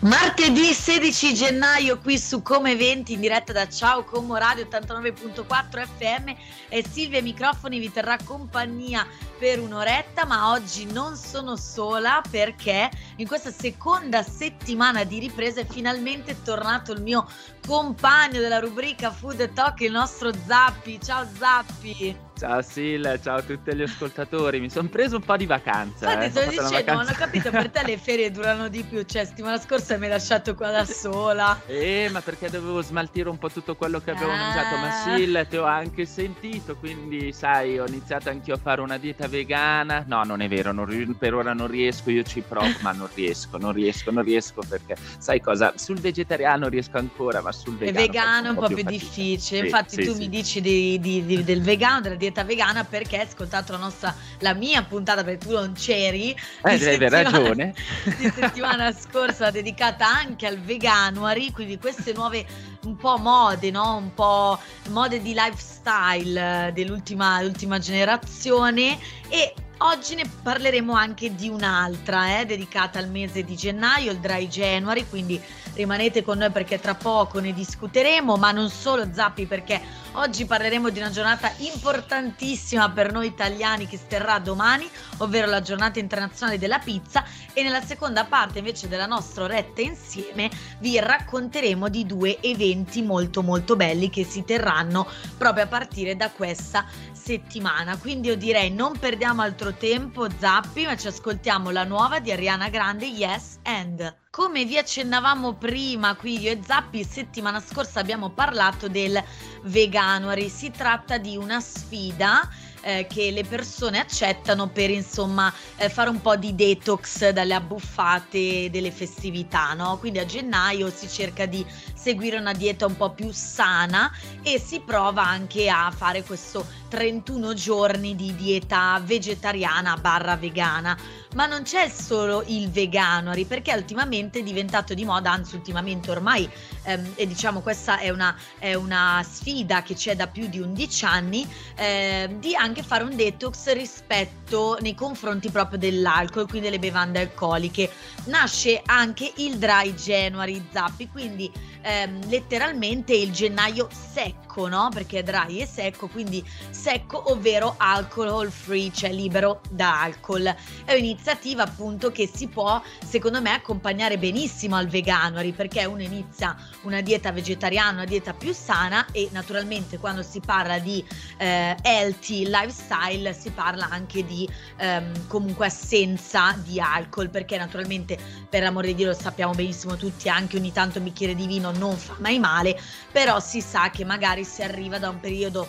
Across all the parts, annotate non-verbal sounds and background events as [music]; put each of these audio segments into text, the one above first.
Martedì 16 gennaio qui su Come Eventi in diretta da Ciao Como Radio 89.4 FM e Silvia Microfoni vi terrà compagnia per un'oretta, ma oggi non sono sola perché in questa seconda settimana di ripresa è finalmente tornato il mio compagno della rubrica Food Talk, il nostro Zappi. Ciao Zappi! Ciao Sil, ciao a tutti gli ascoltatori. Mi sono preso un po' di vacanza. Infatti, eh. sto dicendo, non ho capito, per te le [laughs] ferie durano di più. Cioè, settimana scorsa mi hai lasciato qua da sola. Eh, ma perché dovevo smaltire un po' tutto quello che avevo Ah. mangiato. Ma Sil, ti ho anche sentito, quindi sai, ho iniziato anch'io a fare una dieta vegana. No, non è vero, non ri- per ora non riesco, io ci provo, ma non riesco, non riesco, non riesco perché sai cosa? Sul vegetariano riesco ancora, ma sul vegano, vegano è un po' più fatica. difficile. Sì, Infatti, sì, tu sì. mi dici di- di- di- del vegano, della dieta vegana, perché hai ascoltato la nostra, la mia puntata, perché tu non c'eri. Eh, devi aver settimana- ragione. [laughs] Di settimana scorsa dedicata anche al veganuary, quindi queste nuove un po' mode, no? Un po' mode di lifestyle eh, dell'ultima l'ultima generazione e oggi ne parleremo anche di un'altra, eh, dedicata al mese di gennaio, il dry January, quindi rimanete con noi perché tra poco ne discuteremo, ma non solo Zappi perché oggi parleremo di una giornata importantissima per noi italiani che si terrà domani, ovvero la giornata internazionale della pizza e nella seconda parte invece della nostra oretta insieme vi racconteremo di due eventi molto molto belli che si terranno proprio a partire da questa settimana. Quindi io direi non perdiamo altro tempo, Zappi, ma ci ascoltiamo la nuova di Ariana Grande, Yes and. Come vi accennavamo prima qui io e Zappi, settimana scorsa abbiamo parlato del Veganuary. Si tratta di una sfida eh, che le persone accettano per insomma eh, fare un po' di detox dalle abbuffate delle festività, no? Quindi a gennaio si cerca di seguire una dieta un po' più sana e si prova anche a fare questo 31 giorni di dieta vegetariana barra vegana. Ma non c'è solo il veganuary perché ultimamente è diventato di moda, anzi ultimamente ormai, ehm, e diciamo questa è una, è una sfida che c'è da più di 11 anni, eh, di anche fare un detox rispetto nei confronti proprio dell'alcol, quindi delle bevande alcoliche. Nasce anche il dry January Zappi, quindi ehm, letteralmente il gennaio secco, no? Perché dry è secco, quindi secco, ovvero alcohol free, cioè libero da alcol. È un'iniziativa appunto che si può, secondo me, accompagnare benissimo al veganuary, perché uno inizia una dieta vegetariana, una dieta più sana e naturalmente quando si parla di eh, healthy lifestyle si parla anche di ehm, comunque assenza di alcol, perché naturalmente per l'amore di Dio lo sappiamo benissimo tutti, anche ogni tanto un bicchiere di vino non fa mai male, però si sa che magari si arriva da un periodo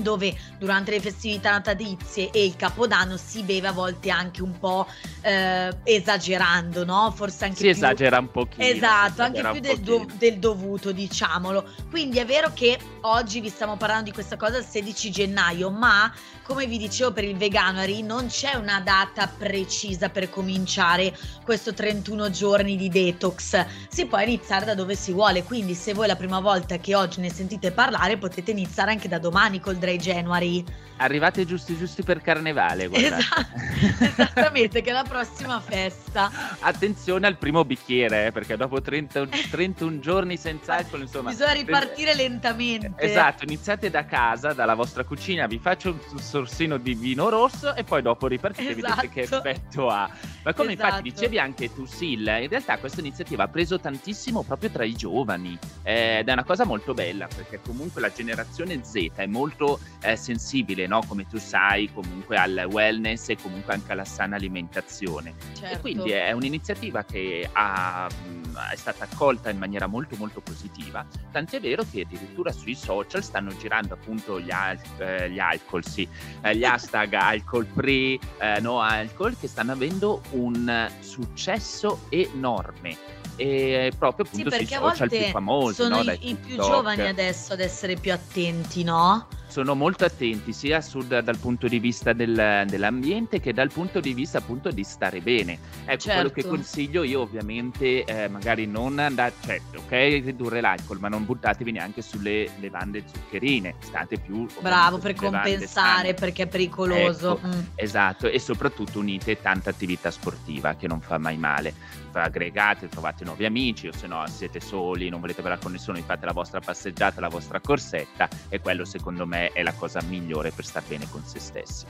dove durante le festività natalizie e il capodanno si beve a volte anche un po' eh, esagerando, no? Forse anche Si più esagera un pochino. Esatto, anche più del, do- del dovuto, diciamolo. Quindi è vero che oggi vi stiamo parlando di questa cosa il 16 gennaio, ma come vi dicevo per il veganuary non c'è una data precisa per cominciare questo 31 giorni di detox. Si può iniziare da dove si vuole, quindi se voi è la prima volta che oggi ne sentite parlare potete iniziare anche da domani col dry January. Arrivate giusti giusti per carnevale, guardate. Esatto, [laughs] esattamente, che è la prossima festa. Attenzione al primo bicchiere, eh, perché dopo 30 31 giorni senza [laughs] alcol, insomma... Bisogna ripartire lentamente. Esatto, iniziate da casa, dalla vostra cucina, vi faccio un sorsino di vino rosso e poi dopo ripartite e vedete che Esatto. effetto ha. Ma come Esatto. infatti dicevi anche tu, Sil, in realtà questa iniziativa ha preso tantissimo proprio tra i giovani eh, ed è una cosa molto bella perché comunque la generazione Z è molto eh, sensibile, no? come tu sai, comunque al wellness e comunque anche alla sana alimentazione. Certo. E quindi è un'iniziativa che ha, mh, è stata accolta in maniera molto molto positiva, tant'è vero che addirittura sui social stanno girando appunto gli, al- eh, gli alcol, sì, eh, gli [laughs] hashtag alcol free, eh, no alcol, che stanno avendo un successo enorme. E proprio Sì, appunto sui perché a social più volte famosi, sono no? i, Dai i più TikTok. giovani adesso ad essere più attenti, no? Sono molto attenti sia sul, dal punto di vista del, dell'ambiente che dal punto di vista appunto di stare bene. Ecco, certo. quello che certo. consiglio io ovviamente eh, magari non andare, cioè ok ridurre l'alcol, ma non buttatevi neanche sulle levande zuccherine, state più... Bravo, per compensare perché è pericoloso. Ecco, mm. Esatto, e soprattutto unite tanta attività sportiva che non fa mai male. Aggregate, trovate nuovi amici o se no siete soli, non volete parlare con nessuno, fate la vostra passeggiata, la vostra corsetta e quello secondo me è la cosa migliore per star bene con se stessi.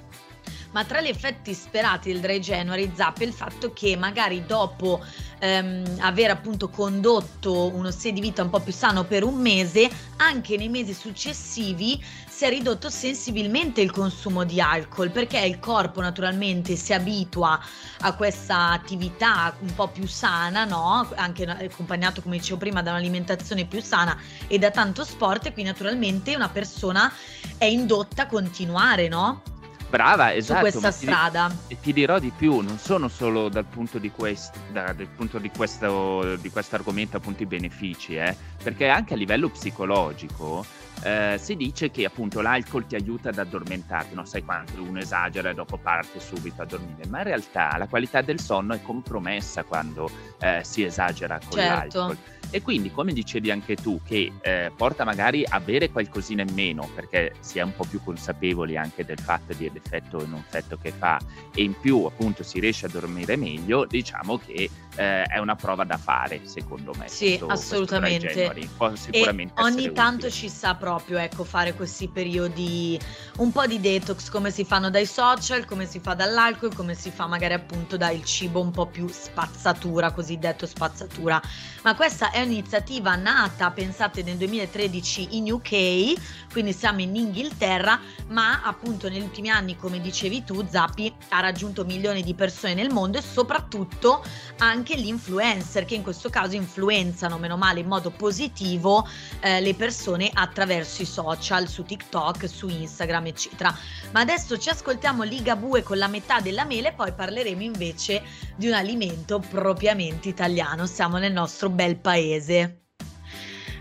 Ma tra gli effetti sperati del Dry January Zap è il fatto che magari dopo ehm, aver appunto condotto uno stile di vita un po' più sano per un mese, anche nei mesi successivi si è ridotto sensibilmente il consumo di alcol perché il corpo naturalmente si abitua a questa attività un po' più sana, no? Anche accompagnato come dicevo prima da un'alimentazione più sana e da tanto sport e qui naturalmente una persona è indotta a continuare, no? Brava, esatto. Su questa strada. E ti, dirò di più, non sono solo dal punto di questo, da, dal punto di questo, di questo argomento appunto i benefici, eh, perché anche a livello psicologico eh, si dice che appunto l'alcol ti aiuta ad addormentarti, non sai quanto uno esagera e dopo parte subito a dormire, ma in realtà la qualità del sonno è compromessa quando eh, si esagera con certo. l'alcol. E quindi, come dicevi anche tu, che eh, porta magari a bere qualcosina in meno, perché si è un po' più consapevoli anche del fatto dell'effetto e non effetto che fa, e in più appunto si riesce a dormire meglio, diciamo che eh, è una prova da fare, secondo me. Sì, questo, assolutamente. Questo Può sicuramente e ogni tanto utile. ci sa proprio ecco, fare questi periodi un po' di detox, come si fanno dai social, come si fa dall'alcol, come si fa magari appunto dal cibo un po' più spazzatura, cosiddetto spazzatura. Ma questa è un'iniziativa nata, pensate, nel 2013 in UK, quindi siamo in Inghilterra, ma appunto negli ultimi anni, come dicevi tu, Zappi ha raggiunto milioni di persone nel mondo e soprattutto anche gli influencer, che in questo caso influenzano, meno male, in modo positivo eh, le persone attraverso i social, su TikTok, su Instagram, eccetera. Ma adesso ci ascoltiamo Ligabue con la metà della mele e poi parleremo invece di un alimento propriamente italiano. Siamo nel nostro bel paese.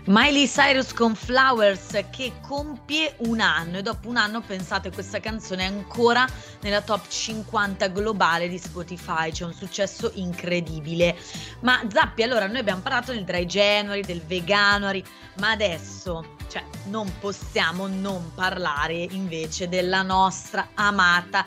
Miley Cyrus con Flowers che compie un anno e dopo un anno pensate questa canzone è ancora nella top 50 globale di Spotify, c'è un successo incredibile. Ma Zappi, allora noi abbiamo parlato del dry January, del veganuary, ma adesso cioè, non possiamo non parlare invece della nostra amata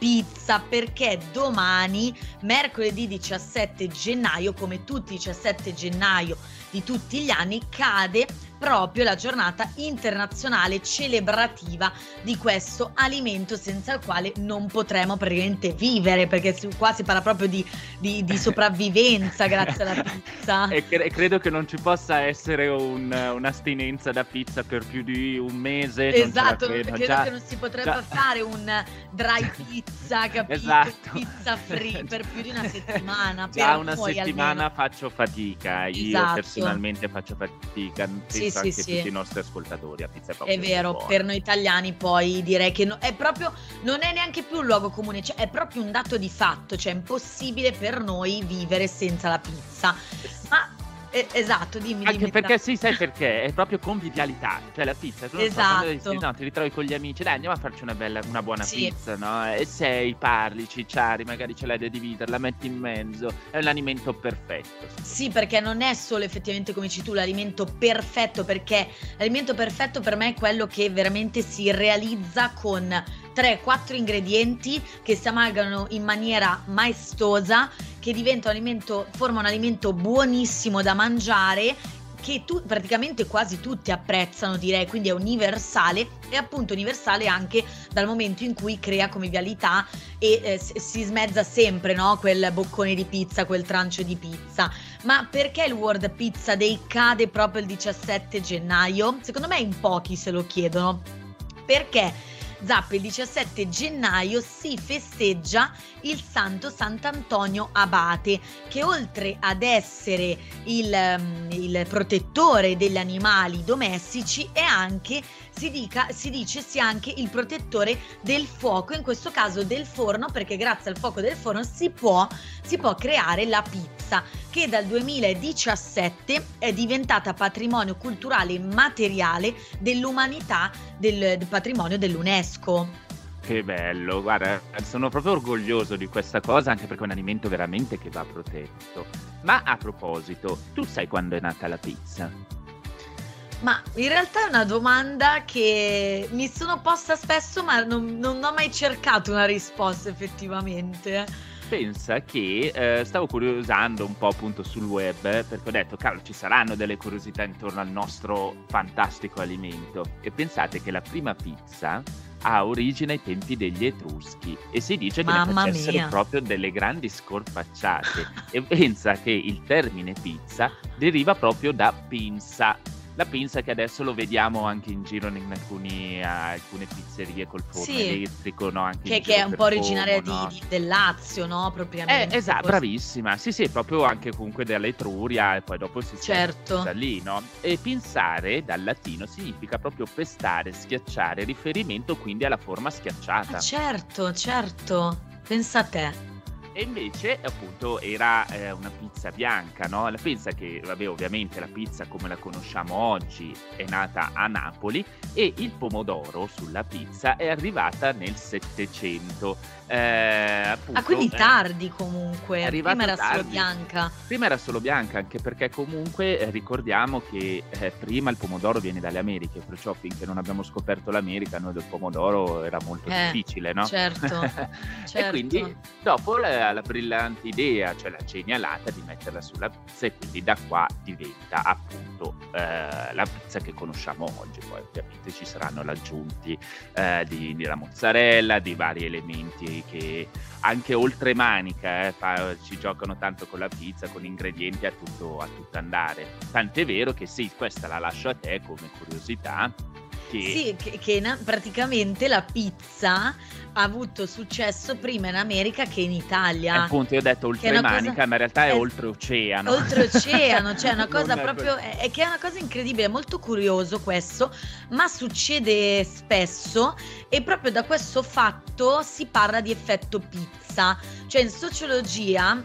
pizza perché domani, mercoledì 17 gennaio, come tutti i 17 gennaio di tutti gli anni, cade proprio la giornata internazionale celebrativa di questo alimento senza il quale non potremo praticamente vivere, perché qua si parla proprio di, di, di [laughs] sopravvivenza grazie alla pizza. E cre- credo che non ci possa essere un, un'astinenza da pizza per più di un mese. Esatto, credo, credo già, che non si potrebbe già... fare un dry [laughs] pizza, capito? Esatto. Pizza free [laughs] per più di una settimana. Già una settimana almeno. faccio fatica, io esatto. personalmente faccio fatica. Sì, sì, anche sì. tutti i nostri ascoltatori a pizza È vero, buona. per noi italiani poi direi che no, è proprio, non è neanche più un luogo comune, cioè è proprio un dato di fatto, cioè è impossibile per noi vivere senza la pizza. Ma eh, esatto, dimmi. Anche dimmi, perché sì, sai perché? È proprio convivialità. Cioè la pizza, tu esatto. so, no, ti ritrovi con gli amici, dai andiamo a farci una bella, una buona sì. pizza, no? E sei, parli, cicciari, magari ce l'hai da dividere, la metti in mezzo, è l'alimento perfetto. Sì, perché non è solo effettivamente come dici tu l'alimento perfetto, perché l'alimento perfetto per me è quello che veramente si realizza con 3-4 ingredienti che si amalgano in maniera maestosa, che diventa un alimento, forma un alimento buonissimo da mangiare che tu, praticamente quasi tutti apprezzano, direi, quindi è universale e appunto universale anche dal momento in cui crea convivialità e eh, si smezza sempre, no? Quel boccone di pizza, quel trancio di pizza. Ma perché il World Pizza Day cade proprio il 17 gennaio? Secondo me in pochi se lo chiedono. Perché? Zappi il 17 gennaio si festeggia il Santo Sant'Antonio Abate che oltre ad essere il, mm, il protettore degli animali domestici è anche si, dica, si dice sia anche il protettore del fuoco, in questo caso del forno, perché grazie al fuoco del forno si può, si può creare la pizza, che dal 2017 è diventata patrimonio culturale materiale dell'umanità del, del patrimonio dell'UNESCO. Che bello, guarda, sono proprio orgoglioso di questa cosa anche perché è un alimento veramente che va protetto. Ma a proposito, tu sai quando è nata la pizza? Ma in realtà è una domanda che mi sono posta spesso, ma non, non ho mai cercato una risposta effettivamente. Pensa che eh, stavo curiosando un po' appunto sul web perché ho detto, cavolo, ci saranno delle curiosità intorno al nostro fantastico alimento. E pensate che la prima pizza ha origine ai tempi degli Etruschi e si dice che Mamma ne facessero mia. proprio delle grandi scorpacciate e pensa che il termine pizza deriva proprio da pinza. La pinza che adesso lo vediamo anche in giro in alcuni, alcune pizzerie col forno Sì. elettrico, no? Anche Che, che è un po' originaria no? di, di- del Lazio, no? Eh, Propriamente. esatto, Così. bravissima. Sì, sì, proprio anche comunque dell'Etruria e poi dopo si Certo. da lì, no? E pinzare dal latino significa proprio pestare, schiacciare, riferimento quindi alla forma schiacciata. Ah, certo, certo. Pensa a te. E invece appunto era eh, una pizza bianca, no? La pensa che, vabbè, ovviamente la pizza come la conosciamo oggi è nata a Napoli e il pomodoro sulla pizza è arrivata nel Settecento. Eh, appunto, Ah, quindi eh, tardi comunque. Prima era solo tardi. bianca. Prima era solo bianca, anche perché comunque eh, ricordiamo che eh, prima il pomodoro viene dalle Americhe, perciò finché non abbiamo scoperto l'America, noi del pomodoro era molto Eh, difficile, no? certo, [laughs] e certo. quindi dopo la, la brillante idea, cioè la genialata di metterla sulla pizza e quindi da qua diventa appunto eh, la pizza che conosciamo oggi. Poi ovviamente ci saranno aggiunti eh, di, della mozzarella, di vari elementi che anche oltre manica eh, fa- ci giocano tanto con la pizza, con ingredienti a tutto, a tutto andare. Tant'è vero che sì, questa la lascio a te come curiosità. Che Sì, che, che in- praticamente la pizza ha avuto successo prima in America che in Italia. appunto io ho detto Che è una oltre manica, cosa- ma in realtà è è- oltreoceano. Oltreoceano, cioè una [laughs] cosa Non è proprio è, è che è una cosa incredibile, è molto curioso questo, ma succede spesso e proprio da questo fatto si parla di effetto pizza. Cioè in sociologia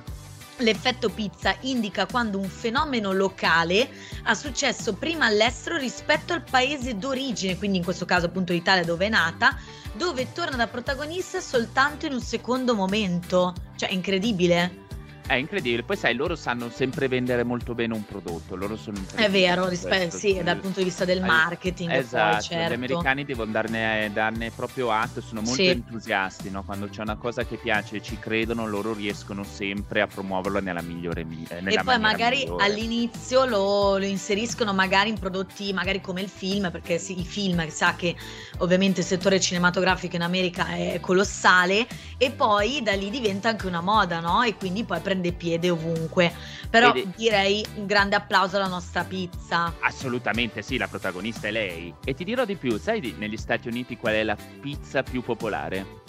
l'effetto pizza indica quando un fenomeno locale ha successo prima all'estero rispetto al paese d'origine, quindi in questo caso appunto l'Italia dove è nata, dove torna da protagonista soltanto in un secondo momento. Cioè incredibile. È incredibile. Poi sai, loro sanno sempre vendere molto bene un prodotto. Loro sono È vero, rispe- sì, dal punto di vista del marketing, Esatto, poi, certo. gli americani devono darne, darne proprio atto, sono molto Sì. entusiasti, no? quando c'è una cosa che piace e ci credono, loro riescono sempre a promuoverla nella migliore mi- eh, E nella poi maniera magari migliore. all'inizio lo, lo inseriscono magari in prodotti magari come il film, perché sì, il film sa che ovviamente il settore cinematografico in America è colossale e poi da lì diventa anche una moda, no? E quindi poi prende piede ovunque. Però Ed direi un grande applauso alla nostra pizza. Assolutamente sì, la protagonista è lei. E ti dirò di più, sai negli Stati Uniti qual è la pizza più popolare?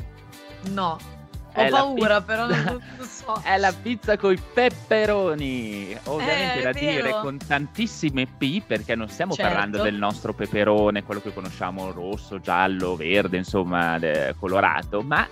No, È ho paura, pi- però [laughs] non, lo so. È la pizza con i peperoni, ovviamente Eh, da è dire vero. con tantissime P perché non stiamo Certo. parlando del nostro peperone, quello che conosciamo rosso, giallo, verde, insomma, colorato, ma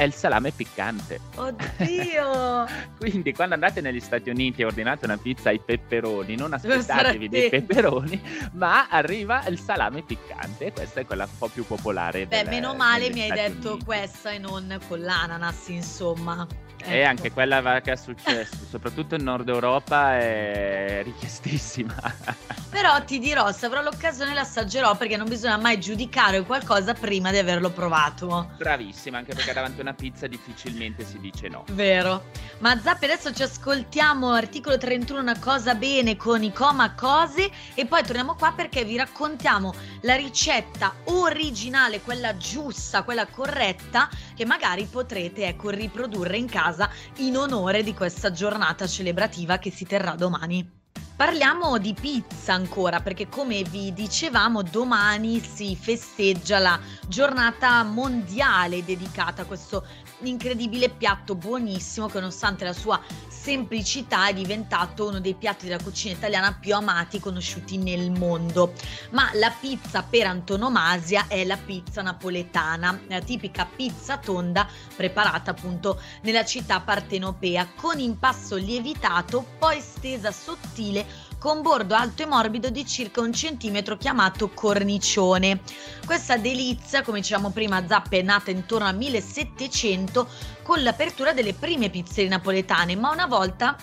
è il salame piccante. Oddio! [laughs] Quindi quando andate negli Stati Uniti e ordinate una pizza ai peperoni, non aspettatevi dei peperoni, ma arriva il salame piccante questa è quella un po' più popolare. Beh, del- meno male mi hai Stati detto Uniti. questa e non con l'ananas, insomma. E Ecco. anche quella va- che è successo, [laughs] soprattutto in Nord Europa, è richiestissima. [laughs] Però ti dirò, se avrò l'occasione l'assaggerò perché non bisogna mai giudicare qualcosa prima di averlo provato. Bravissima, anche perché davanti a una pizza difficilmente si dice no. Vero. Ma Zappi, adesso ci ascoltiamo articolo 31 una cosa bene con i coma cose e poi torniamo qua perché vi raccontiamo la ricetta originale, quella giusta, quella corretta che magari potrete ecco riprodurre in casa in onore di questa giornata celebrativa che si terrà domani. Parliamo di pizza ancora perché come vi dicevamo domani si festeggia la giornata mondiale dedicata a questo incredibile piatto buonissimo che nonostante la sua semplicità è diventato uno dei piatti della cucina italiana più amati e conosciuti nel mondo. Ma la pizza per antonomasia è la pizza napoletana, la tipica pizza tonda preparata appunto nella città partenopea con impasto lievitato poi stesa sottile con bordo alto e morbido di circa un centimetro chiamato cornicione. Questa delizia, come dicevamo prima, Zappe è nata intorno al 1700 con l'apertura delle prime pizzerie napoletane, ma una volta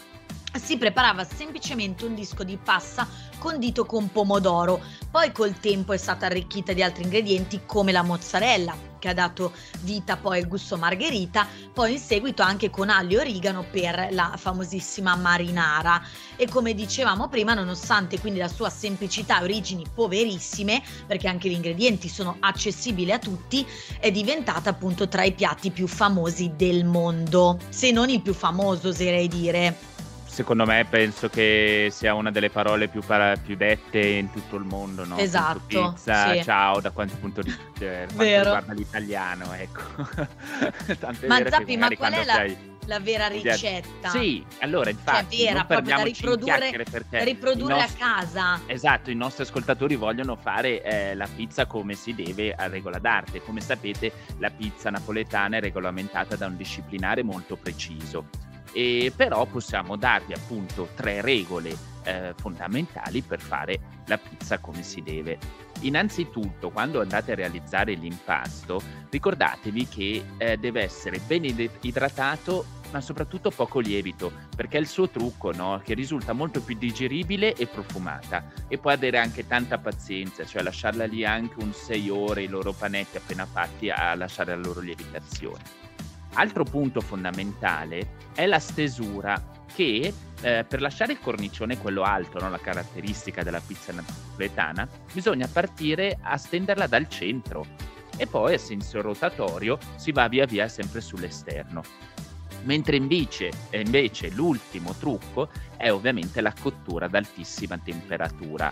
si preparava semplicemente un disco di passa condito con pomodoro. Poi col tempo è stata arricchita di altri ingredienti come la mozzarella, che ha dato vita poi al gusto margherita, poi in seguito anche con aglio e origano per la famosissima marinara. E come dicevamo prima, nonostante quindi la sua semplicità e origini poverissime, perché anche gli ingredienti sono accessibili a tutti, è diventata appunto tra i piatti più famosi del mondo, se non il più famoso oserei dire secondo me penso che sia una delle parole più, para- più dette in tutto il mondo, no? Esatto. Pizza, sì. ciao, da quanto punto di eh, quanto riguarda l'italiano, ecco. [laughs] ma Zappi, ma qual è la, la, vera ricetta? Sì, allora infatti, cioè vera, proprio da riprodurre, da riprodurre nostri, a casa. Esatto, i nostri ascoltatori vogliono fare eh, la pizza come si deve a regola d'arte. Come sapete, la pizza napoletana è regolamentata da un disciplinare molto preciso e però possiamo darvi appunto tre regole eh, fondamentali per fare la pizza come si deve. Innanzitutto, quando andate a realizzare l'impasto, ricordatevi che eh, deve essere ben idratato, ma soprattutto poco lievito, perché è il suo trucco, no? che risulta molto più digeribile e profumata. E poi avere anche tanta pazienza, cioè lasciarla lì anche un 6 ore, i loro panetti appena fatti, a lasciare la loro lievitazione. Altro punto fondamentale è la stesura che eh, per lasciare il cornicione quello alto, no? la caratteristica della pizza napoletana, bisogna partire a stenderla dal centro e poi a senso rotatorio si va via via sempre sull'esterno. Mentre invece, eh, invece l'ultimo trucco è ovviamente la cottura ad altissima temperatura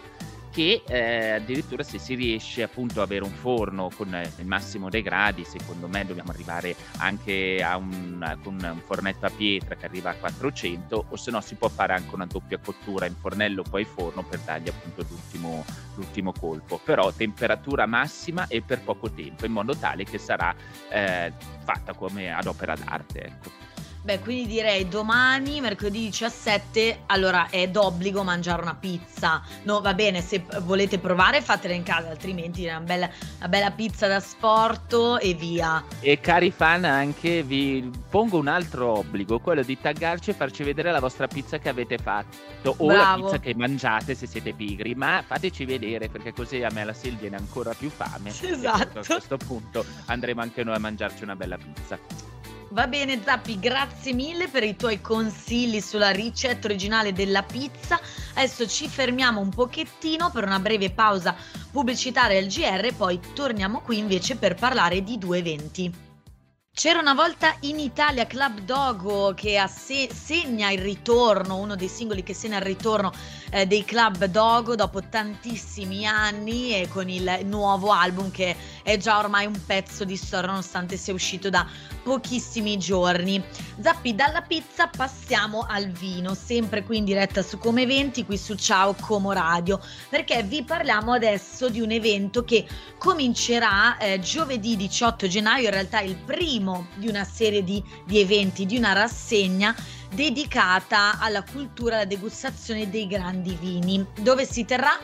che eh, addirittura se si riesce appunto ad avere un forno con il massimo dei gradi, secondo me dobbiamo arrivare anche a un, con un fornetto a pietra che arriva a 400 o se no si può fare anche una doppia cottura in fornello poi forno per dargli appunto l'ultimo, l'ultimo colpo, però temperatura massima e per poco tempo in modo tale che sarà eh, fatta come ad opera d'arte. Ecco. Beh, quindi direi domani, mercoledì 17, allora è d'obbligo mangiare una pizza. No, va bene, se volete provare fatela in casa, altrimenti una bella, una bella pizza da sport e via. E cari fan, anche vi pongo un altro obbligo, quello di taggarci e farci vedere la vostra pizza che avete fatto o Bravo. la pizza che mangiate se siete pigri, ma fateci vedere perché così a me la Sil viene ancora più fame. Esatto. a questo punto andremo anche noi a mangiarci una bella pizza. Va bene Zappi, grazie mille per i tuoi consigli sulla ricetta originale della pizza. Adesso ci fermiamo un pochettino per una breve pausa pubblicitaria al GR, poi torniamo qui invece per parlare di due eventi. C'era una volta in Italia Club Dogo che se- segna il ritorno, uno dei singoli che segna il ritorno eh, dei Club Dogo dopo tantissimi anni e con il nuovo album che è già ormai un pezzo di storia nonostante sia uscito da pochissimi giorni. Zappi, dalla pizza passiamo al vino, sempre qui in diretta su Come Eventi, qui su Ciao Como Radio, perché vi parliamo adesso di un evento che comincerà eh, giovedì 18 gennaio, in realtà il primo di una serie di, di eventi, di una rassegna dedicata alla cultura, alla degustazione dei grandi vini, dove si terrà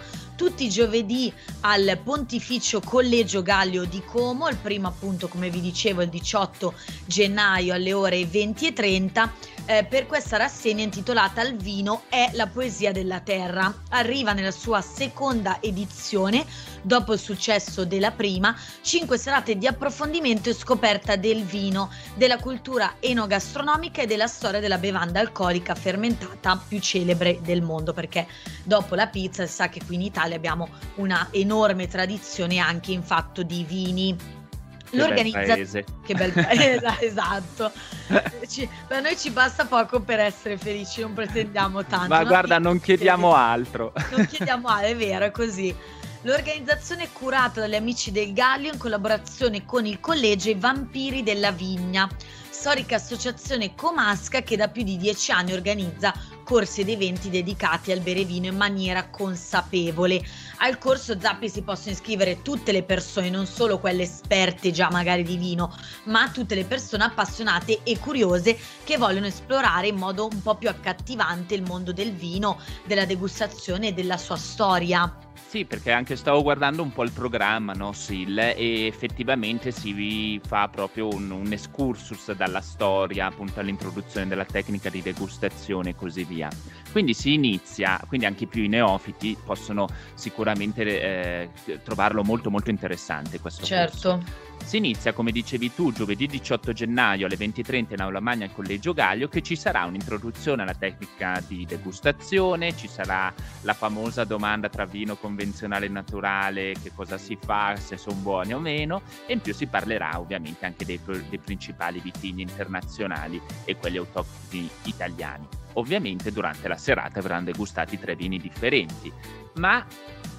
tutti i giovedì al Pontificio Collegio Gallio di Como, il primo appunto come vi dicevo il 18 gennaio alle ore 20 e 30 eh, per questa rassegna intitolata Il vino è la poesia della terra. Arriva nella sua seconda edizione, dopo il successo della prima, cinque serate di approfondimento e scoperta del vino, della cultura enogastronomica e della storia della bevanda alcolica fermentata più celebre del mondo, perché dopo la pizza si sa che qui in Italia abbiamo una enorme tradizione anche in fatto di vini L'organizzazione, che bel paese, [laughs] esatto. Ci, per noi ci basta poco per essere felici, non pretendiamo tanto. Ma no? guarda, non chiediamo altro. Non chiediamo altro, è vero, è così. L'organizzazione è curata dagli amici del Gallio in collaborazione con il collegio I Vampiri della Vigna, storica associazione comasca che da più di dieci anni organizza corsi ed eventi dedicati al bere vino in maniera consapevole. Al corso Zappi si possono iscrivere tutte le persone, non solo quelle esperte già magari di vino, ma tutte le persone appassionate e curiose che vogliono esplorare in modo un po' più accattivante il mondo del vino, della degustazione e della sua storia. Sì, perché anche stavo guardando un po' il programma, no, Sil, e effettivamente si fa proprio un, un excursus dalla storia, appunto all'introduzione della tecnica di degustazione e così via. Quindi si inizia, quindi anche più i neofiti possono sicuramente eh, trovarlo molto molto interessante questo certo. Corso. Si inizia, come dicevi tu, giovedì 18 gennaio alle 20.30 in Aula Magna al Collegio Gaglio, che ci sarà un'introduzione alla tecnica di degustazione, ci sarà la famosa domanda tra vino convenzionale e naturale, che cosa si fa, se sono buoni o meno, e in più si parlerà ovviamente anche dei, dei principali vitigni internazionali e quelli autoctoni italiani. Ovviamente durante la serata verranno degustati tre vini differenti, ma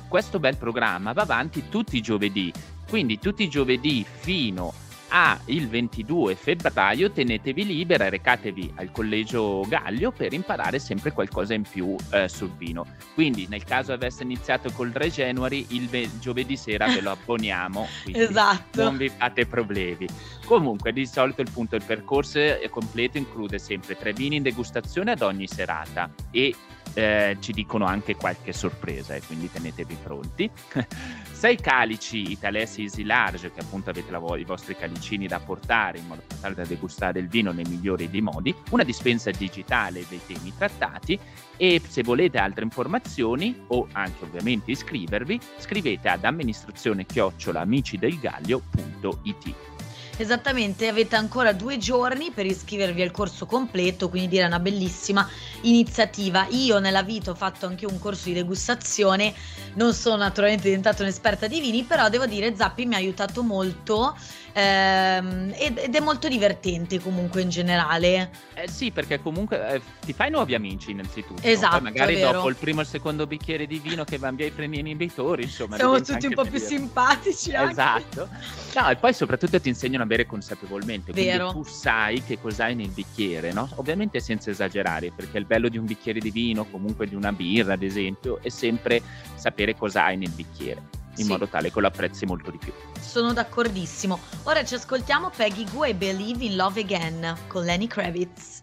questo bel programma va avanti tutti i giovedì, quindi tutti i giovedì fino a il 22 febbraio tenetevi libera e recatevi al collegio Gaglio per imparare sempre qualcosa in più eh, sul vino. Quindi nel caso avesse iniziato col 3 January, il ve- giovedì sera ve lo [laughs] abboniamo, esatto. non vi fate problemi. Comunque di solito il punto del percorso è completo include sempre tre vini in degustazione ad ogni serata e eh, ci dicono anche qualche sorpresa e quindi tenetevi pronti. [laughs] Sei calici Italessi Easy Large, che appunto avete la, i vostri calicini da portare in modo tale da degustare il vino nei migliori dei modi, una dispensa digitale dei temi trattati e se volete altre informazioni o anche ovviamente iscrivervi, scrivete ad amministrazione chiocciola amicidelgaglio.it. Esattamente, avete ancora due giorni per iscrivervi al corso completo, quindi direi una bellissima iniziativa. Io nella vita ho fatto anche un corso di degustazione, non sono naturalmente diventata un'esperta di vini, però devo dire Zappi mi ha aiutato molto ehm, ed, ed, è molto divertente comunque in generale. Eh sì, perché comunque eh, ti fai nuovi amici innanzitutto. Esatto. Poi magari dopo il primo e il secondo bicchiere di vino che van via i freni inibitori, insomma. Siamo tutti un po' più simpatici. Anche. Esatto. No, e poi soprattutto ti insegnano a bere consapevolmente. Vero. Quindi tu sai che cosa hai nel bicchiere, no? Ovviamente senza esagerare, perché il bello di un bicchiere di vino, comunque di una birra, ad esempio, è sempre sapere cosa hai nel bicchiere in sì. modo tale che lo apprezzi molto di più. Sono d'accordissimo. Ora ci ascoltiamo Peggy Gu e Believe in Love Again con Lenny Kravitz.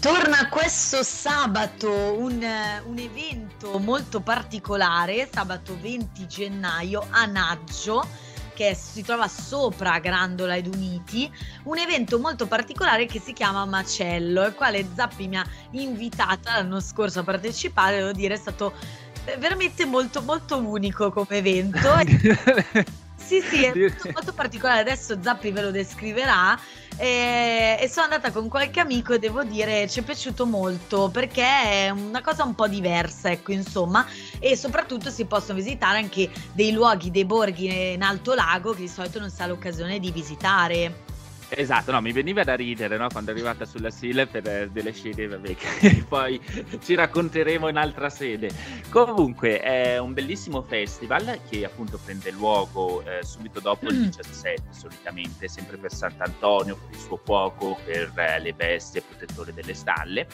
Torna questo sabato un, un, evento molto particolare, sabato 20 gennaio a Naggio, che si trova sopra Grandola ed Uniti, un evento molto particolare che si chiama Macello, al quale Zappi mi ha invitata l'anno scorso a partecipare, devo dire è stato veramente molto, molto unico come evento. [laughs] sì, sì, è molto, molto particolare. Adesso Zappi ve lo descriverà. E, e, sono andata con qualche amico e devo dire ci è piaciuto molto perché è una cosa un po' diversa, ecco, insomma, e soprattutto si possono visitare anche dei luoghi, dei borghi in Alto Lago che di solito non si ha l'occasione di visitare. Esatto, no, mi veniva da ridere no? quando è arrivata sulla SIL per eh, delle scene vabbè, che [laughs] poi ci racconteremo in altra sede. Comunque è un bellissimo festival che appunto prende luogo eh, subito dopo il 17 mm. solitamente, sempre per Sant'Antonio, per il suo fuoco, per eh, le bestie, protettore delle stalle.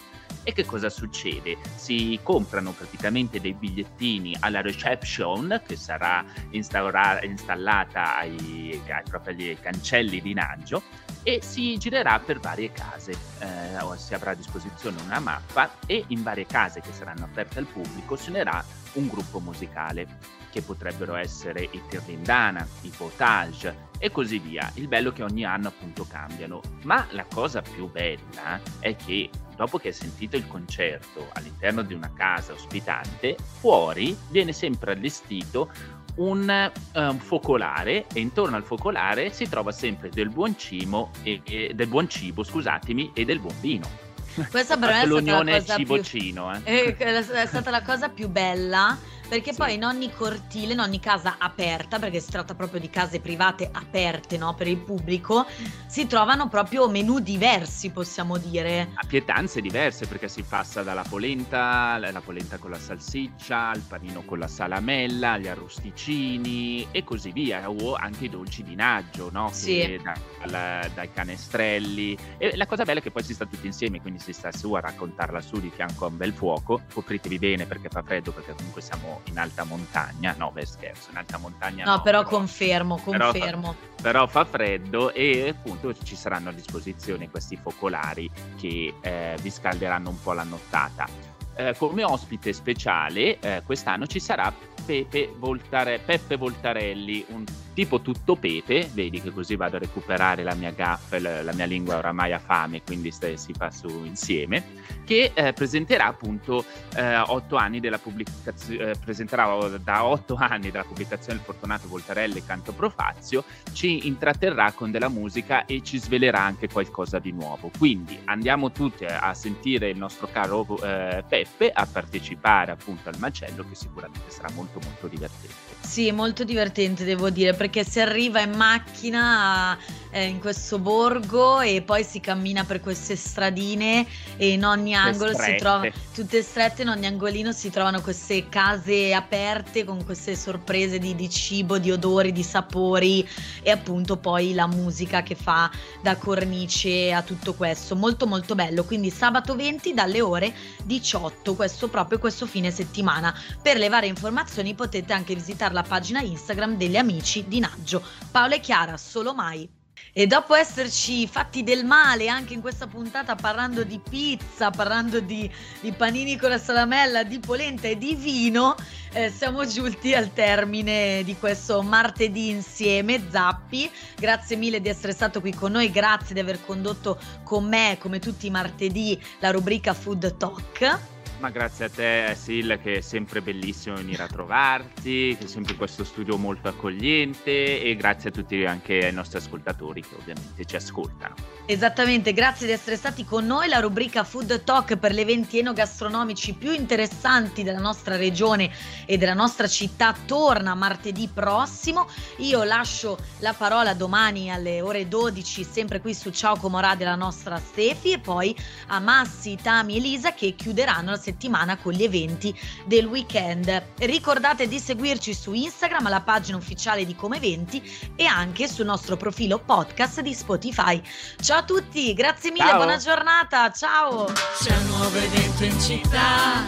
E che cosa succede? Si comprano praticamente dei bigliettini alla reception che sarà instaura- installata ai, ai, proprio ai cancelli di Naggio e si girerà per varie case. Eh, si avrà a disposizione una mappa e in varie case che saranno aperte al pubblico suonerà un gruppo musicale che potrebbero essere i Tirlindana, i Potage e così via. Il bello è che ogni anno appunto cambiano. Ma la cosa più bella è che dopo che hai sentito il concerto all'interno di una casa ospitante, fuori viene sempre allestito un um, focolare e intorno al focolare si trova sempre del buon cibo e, e del buon cibo, scusatemi, e del buon vino. Questa per me è l'unione cibo-cino. Eh. È stata la cosa più bella perché Sì. poi in ogni cortile, in ogni casa aperta, perché si tratta proprio di case private aperte no, per il pubblico, si trovano proprio menù diversi, possiamo dire. A pietanze diverse perché si passa dalla polenta, la polenta con la salsiccia, al panino con la salamella, agli arrosticini e così via, o anche i dolci di naggio, no? Sì. Da- dal- dai canestrelli. E la cosa bella è che poi si sta tutti insieme, quindi si sta su a raccontarla su di fianco a un bel fuoco. Copritevi bene perché fa freddo, perché comunque siamo in alta montagna. No, beh scherzo, in alta montagna No, no. però confermo, però fa- confermo. però fa freddo e appunto ci saranno a disposizione questi focolari che eh, vi scalderanno un po' la nottata. Eh, come ospite speciale eh, quest'anno ci sarà Pepe Voltare- Peppe Voltarelli, un tipo tutto pepe, vedi che così vado a recuperare la mia gaffa, la, mia lingua oramai ha fame, quindi sta- si fa su insieme, che eh, presenterà appunto eh, otto anni della pubblicazione, presenterà oh, da otto anni dalla pubblicazione del Fortunato Voltarelli Canto Profazio, ci intratterrà con della musica e ci svelerà anche qualcosa di nuovo. Quindi andiamo tutti a sentire il nostro caro eh, Peppe, a partecipare appunto al macello che sicuramente sarà molto molto divertente. Sì, molto divertente devo dire, perché si arriva in macchina eh, in questo borgo e poi si cammina per queste stradine e in ogni angolo si strette. trova, tutte strette, in ogni angolino si trovano queste case aperte con queste sorprese di, di cibo, di odori, di sapori e appunto poi la musica che fa da cornice a tutto questo. Molto molto bello, quindi sabato 20 dalle ore 18, questo proprio questo fine settimana. Per le varie informazioni potete anche visitare la pagina Instagram degli amici di Naggio. Paola e Chiara, solo mai. E dopo esserci fatti del male anche in questa puntata parlando di pizza, parlando di, di panini con la salamella, di polenta e di vino, eh, siamo giunti al termine di questo martedì insieme. Zappi, grazie mille di essere stato qui con noi, grazie di aver condotto con me, come tutti i martedì, la rubrica Food Talk. Ma grazie a te Sil che è sempre bellissimo venire a trovarti, che è sempre questo studio molto accogliente e grazie a tutti anche ai nostri ascoltatori che ovviamente ci ascoltano. Esattamente, grazie di essere stati con noi. La rubrica Food Talk per gli eventi enogastronomici più interessanti della nostra regione e della nostra città torna martedì prossimo. Io lascio la parola domani alle ore 12, sempre qui su Ciao Comorà della nostra Stefi e poi a Massi, Tami e Elisa che chiuderanno la settimana con gli eventi del weekend. Ricordate di seguirci su Instagram, alla pagina ufficiale di Come Eventi e anche sul nostro profilo podcast di Spotify. Ciao a tutti, grazie mille, Ciao. buona giornata, ciao! C'è un nuovo evento in città,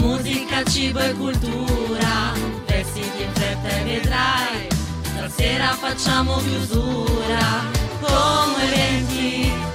musica, cibo e cultura. Vestiti in fretta e vedrai, stasera facciamo chiusura. Come eventi